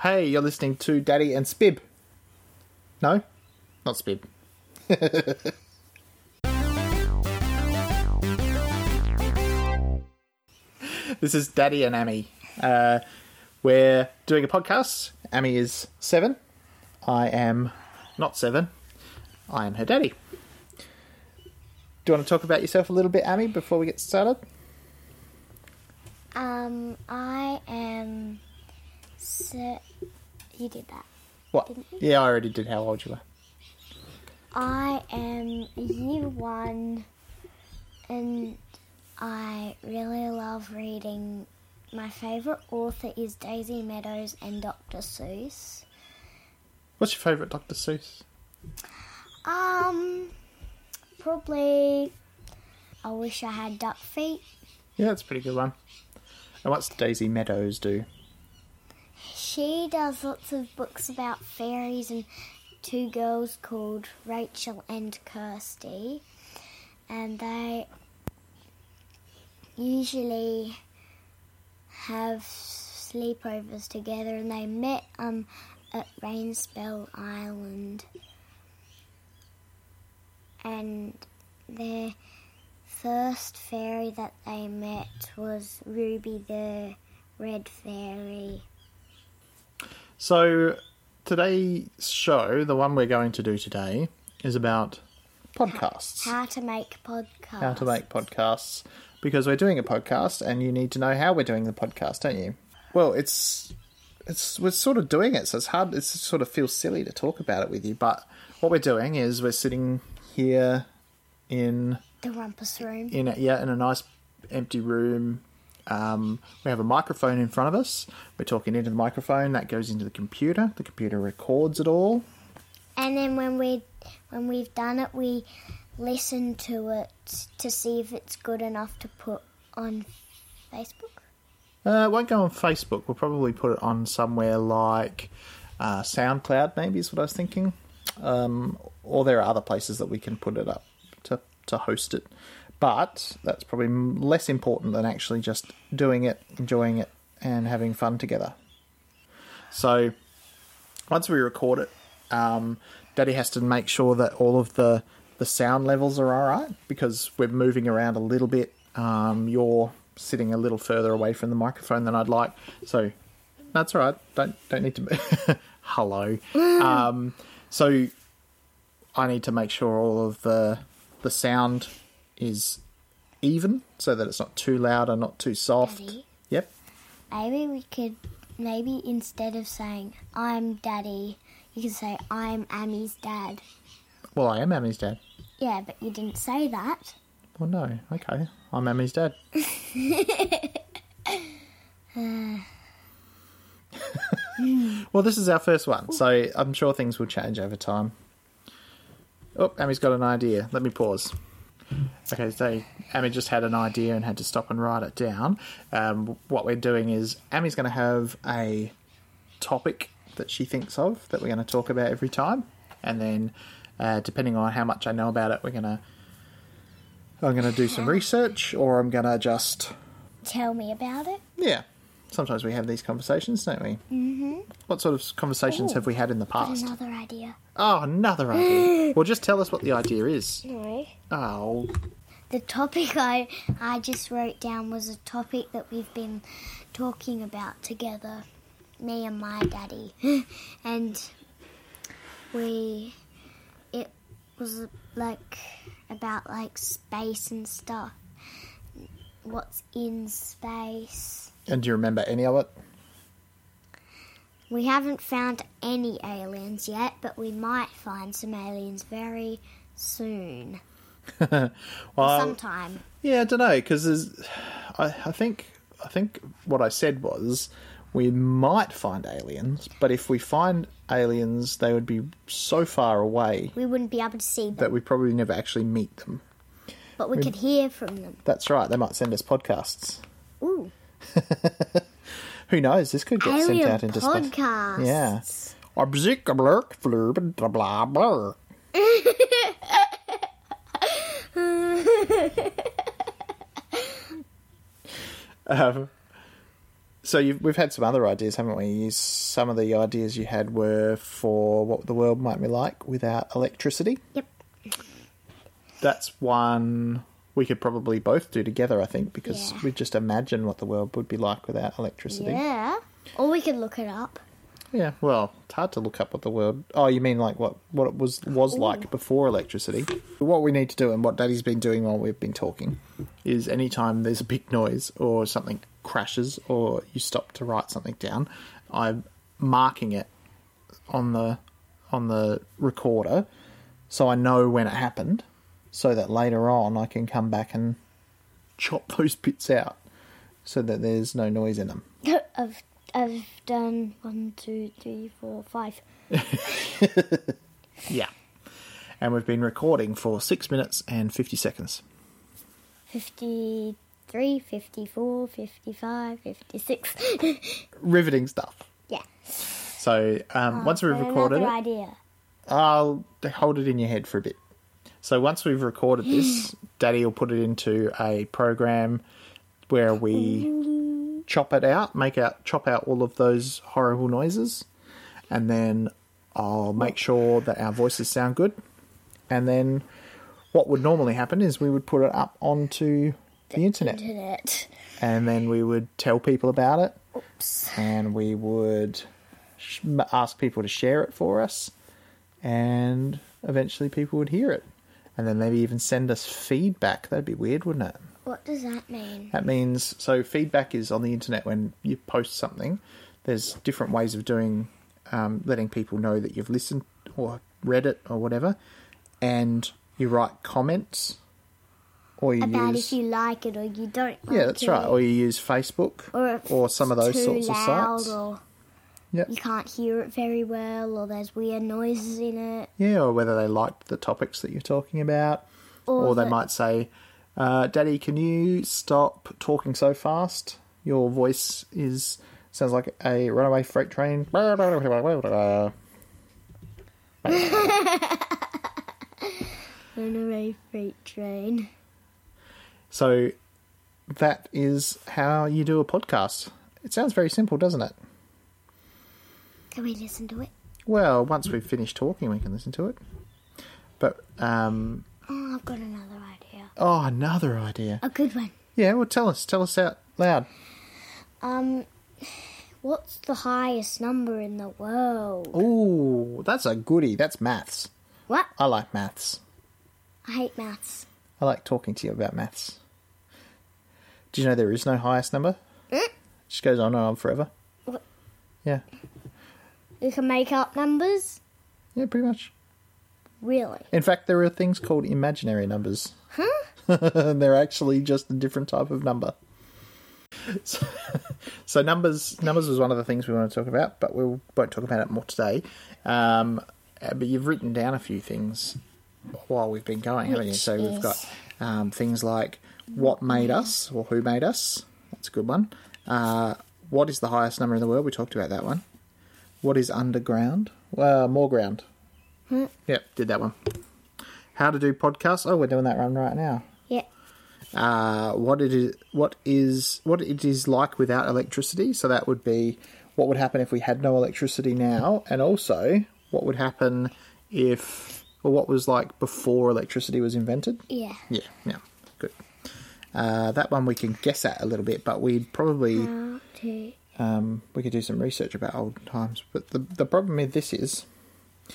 Hey, you're listening to Daddy and Spib. No? Not Spib. this is Daddy and Ammy. Uh, we're doing a podcast. Ammy is seven. I am not seven. I am her daddy. Do you want to talk about yourself a little bit, Ammy, before we get started? Um, I am. Se- you did that. What? Didn't you? Yeah, I already did how old you were. I am year one, and I really love reading. My favourite author is Daisy Meadows and Dr. Seuss. What's your favourite Dr. Seuss? Um, probably. I wish I had duck feet. Yeah, that's a pretty good one. And what's Daisy Meadows do? She does lots of books about fairies and two girls called Rachel and Kirsty. And they usually have sleepovers together and they met um at Rainspell Island. And their first fairy that they met was Ruby the Red Fairy. So, today's show, the one we're going to do today, is about podcasts. How to make podcasts. How to make podcasts. Because we're doing a podcast and you need to know how we're doing the podcast, don't you? Well, it's it's we're sort of doing it, so it's hard. It sort of feels silly to talk about it with you. But what we're doing is we're sitting here in the rumpus room. in a, yeah in a nice empty room. Um, we have a microphone in front of us. We're talking into the microphone. That goes into the computer. The computer records it all. And then when we when we've done it, we listen to it to see if it's good enough to put on Facebook. Uh, it won't go on Facebook. We'll probably put it on somewhere like uh, SoundCloud, maybe is what I was thinking. Um, or there are other places that we can put it up to, to host it. But that's probably less important than actually just doing it, enjoying it, and having fun together. So once we record it, um, Daddy has to make sure that all of the the sound levels are all right because we're moving around a little bit. Um, you're sitting a little further away from the microphone than I'd like, so that's all right. Don't don't need to. Hello. um, so I need to make sure all of the the sound is even, so that it's not too loud or not too soft. Daddy? Yep. Maybe we could maybe instead of saying I'm daddy, you could say I'm Ammy's dad. Well, I am Ammy's dad. Yeah, but you didn't say that. Well, no. Okay. I'm Ammy's dad. well, this is our first one, so I'm sure things will change over time. Oh, Ammy's got an idea. Let me pause. Okay, so Ammy just had an idea and had to stop and write it down. Um, what we're doing is Ammy's going to have a topic that she thinks of that we're going to talk about every time, and then uh, depending on how much I know about it, we're going to I'm going to do some research, or I'm going to just Tell me about it. yeah. Sometimes we have these conversations, don't we? Mm-hmm. What sort of conversations Ooh, have we had in the past? another idea. Oh, another idea. well, just tell us what the idea is. No. Oh, The topic I I just wrote down was a topic that we've been talking about together, me and my daddy, and we it was like about like space and stuff. What's in space? And do you remember any of it? We haven't found any aliens yet, but we might find some aliens very soon. Well, Sometime. yeah, I don't know because I, I think I think what I said was we might find aliens, but if we find aliens, they would be so far away We wouldn't be able to see them, that we probably never actually meet them. but we could hear from them. That's right. They might send us podcasts. Ooh. Who knows? This could get sent out into space. podcasts. Yeah. Obzik, blurk, flurb, blah, blah, blah. um, So you've, we've had some other ideas, haven't we? You, some of the ideas you had were for what the world might be like without electricity. Yep. That's one we could probably both do together, I think, because Yeah. we just imagine what the world would be like without electricity. Yeah. Or we could look it up. Yeah, well, it's hard to look up what the world. Oh, you mean like what what it was was like before electricity? What we need to do, and what Daddy's been doing while we've been talking, is anytime there's a big noise or something crashes or you stop to write something down, I'm marking it on the on the recorder, so I know when it happened, so that later on I can come back and chop those bits out, so that there's no noise in them. I've I've done one, two, three, four, five. Yeah. And we've been recording for six minutes and 50 seconds. 53, 54, 55, 56. Riveting stuff. yeah. So um, once we've recorded it, idea. I'll hold it in your head for a bit. So once we've recorded this, Daddy will put it into a program where we chop it out, make out, chop out all of those horrible noises, and then I'll make sure that our voices sound good. And then what would normally happen is we would put it up onto the internet. Internet. and then we would tell people about it, Oops. and we would ask people to share it for us, and eventually people would hear it, and then maybe even send us feedback. That'd be weird, wouldn't it? What does that mean? That means so feedback is on the internet when you post something. There's different ways of doing, um, letting people know that you've listened or read it or whatever, and you write comments, or you About use if you like it or you don't like it. yeah, that's it. right. Or you use Facebook Or, or some of those sorts of sites. Or Yep. you can't hear it very well, or there's weird noises in it. Yeah, or whether they liked the topics that you're talking about, or, Or they that- might say, uh, "Daddy, can you stop talking so fast? Your voice is sounds like a runaway freight train." Runaway freight train. So that is how you do a podcast. It sounds very simple, doesn't it? Can we listen to it? Well, once we've finished talking, we can listen to it. But um, Oh, I've got another idea. oh, another idea. A good one. Yeah, well, tell us, tell us out loud. Um, what's the highest number in the world? Ooh, that's a goodie. That's maths. What? I like maths. I hate maths. I like talking to you about maths. Do you know there is no highest number? It just goes on and on forever. What? Yeah, You can make up numbers? yeah, pretty much. Really? In fact, there are things called imaginary numbers. Huh? And they're actually just a different type of number. So, so numbers, numbers was one of the things we want to talk about, but we won't talk about it more today. Um, uh, but you've written down a few things while we've been going, haven't you? So we've got um, things like what made us or who made us. That's a good one. Uh, what is the highest number in the world? We talked about that one. What is underground? Well, more ground. Yep, did that one. How to do podcasts? Oh, we're doing that one right now. Yeah. Uh, what it is, what is, what it is like without electricity. So that would be what would happen if we had no electricity now, and also what would happen if, or what was like before electricity was invented. Yeah. Yeah, yeah, good. Uh, that one we can guess at a little bit, but we'd probably How to. Um, we could do some research about old times. But the the problem with this is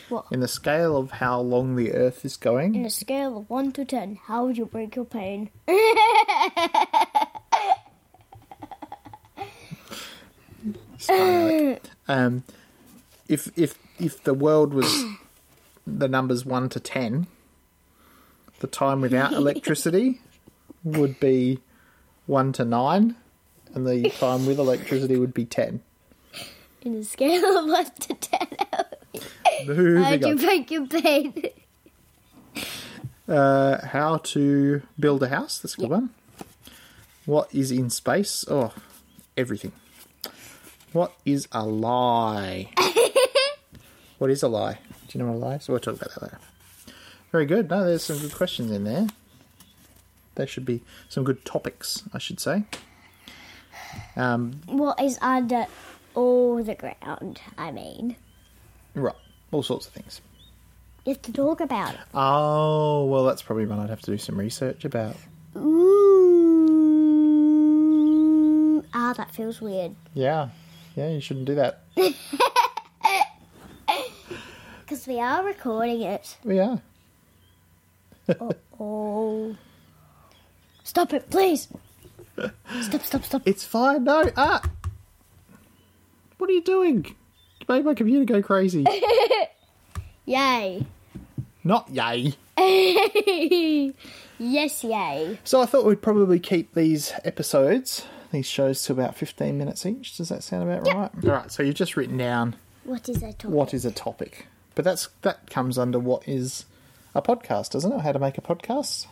What? in the scale of how long the Earth is going. In a scale of 1 to 10, how would you break your pain? Um, if if if the world was the numbers one to ten, the time without electricity would be one to nine, and the time with electricity would be ten. In a scale of 1 to 10, how'd you break your pain? Uh, how to build a house? That's a good one. What is in space? Oh, everything. What is a lie? what is a lie? Do you know what a lie is? We'll talk about that later. Very good. No, there's some good questions in there. There should be some good topics, I should say. Um, What is under all the ground? I mean, right, all sorts of things. you have to talk about it. Oh, well, that's probably one I'd have to do some research about. Ooh. Ah, that feels weird. Yeah, yeah, you shouldn't do that. Because we are recording it. We are. Oh. Stop it, please. Stop, stop, stop. It's fine. No, ah, what are you doing? You made my computer go crazy. Yay. Not yay. yes, yay. So I thought we'd probably keep these episodes, these shows, to about fifteen minutes each. Does that sound about right? All right. So you've just written down What is that topic? what is a topic, but that's that comes under what is a podcast, doesn't it? How to make a podcast?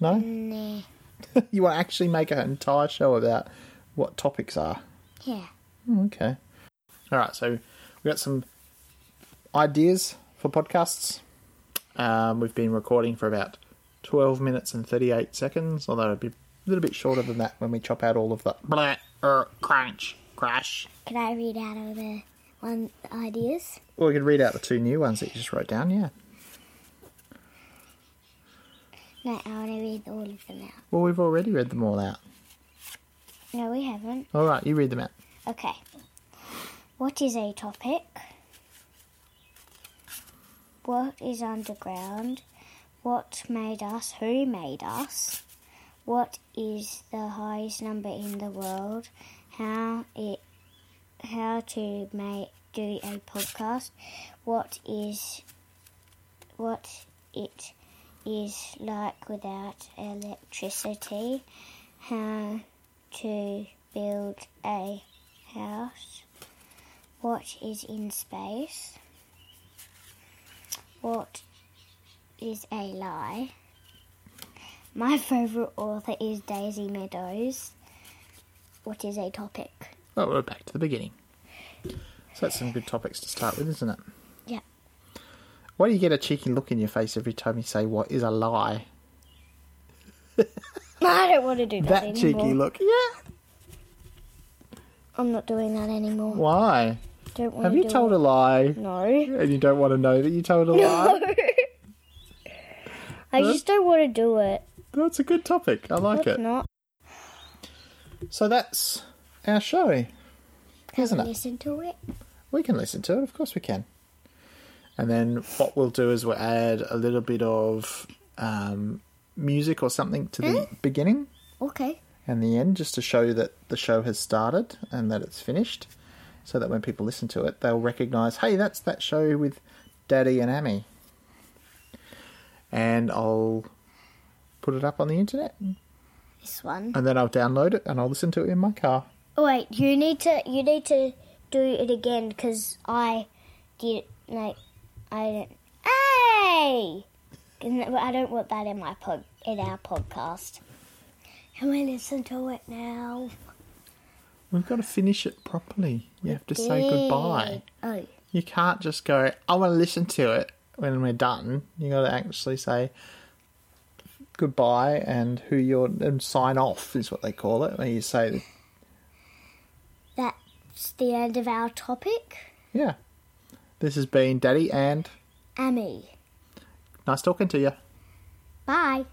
No, Nah. you want to actually make an entire show about what topics are. Yeah. Oh, Okay. All right. So we got some ideas for podcasts. Um, we've been recording for about twelve minutes and thirty-eight seconds, although it'd be a little bit shorter than that when we chop out all of the blah, er, crunch, crash. Can I read out of the one ideas? Well, we could read out the two new ones that you just wrote down. Yeah. No, I want to read all of them out. Well, we've already read them all out. No, we haven't. All right, you read them out. Okay. What is a topic? What is underground? What made us? Who made us? What is the highest number in the world? How it how to make do a podcast? What is what it is like without electricity? How to build a house? What is in space? What is a lie? My favourite author is Daisy Meadows. What is a topic? Well, we're back to the beginning. So that's some good topics to start with, isn't it? Why do you get a cheeky look in your face every time you say what is a lie? I don't want to do that, That anymore. cheeky look. Yeah. I'm not doing that anymore. Why? Don't want Have to you do told it. a lie No. and you don't want to know that you told a lie? I just don't want to do it. That's a good topic. I like It's it. not. So that's our show, Can isn't we it? listen to it? We can listen to it, of course we can. And then what we'll do is we'll add a little bit of um, music or something to the beginning Okay. and the end just to show that the show has started and that it's finished. So that when people listen to it, they'll recognise, hey, that's that show with Daddy and Ammy. And I'll put it up on the internet This one. and then I'll download it and I'll listen to it in my car. Oh, wait, you need to you need to do it again because I did like I don't. Hey, I don't want that in my pod in our podcast. Can we listen to it now? We've got to finish it properly. You have to say goodbye. Oh, You can't just go, I want to listen to it when we're done. You got to actually say goodbye and who you're and sign off is what they call it. Where you say, that's the end of our topic. yeah, this has been Daddy and Ammy, nice talking to you. bye.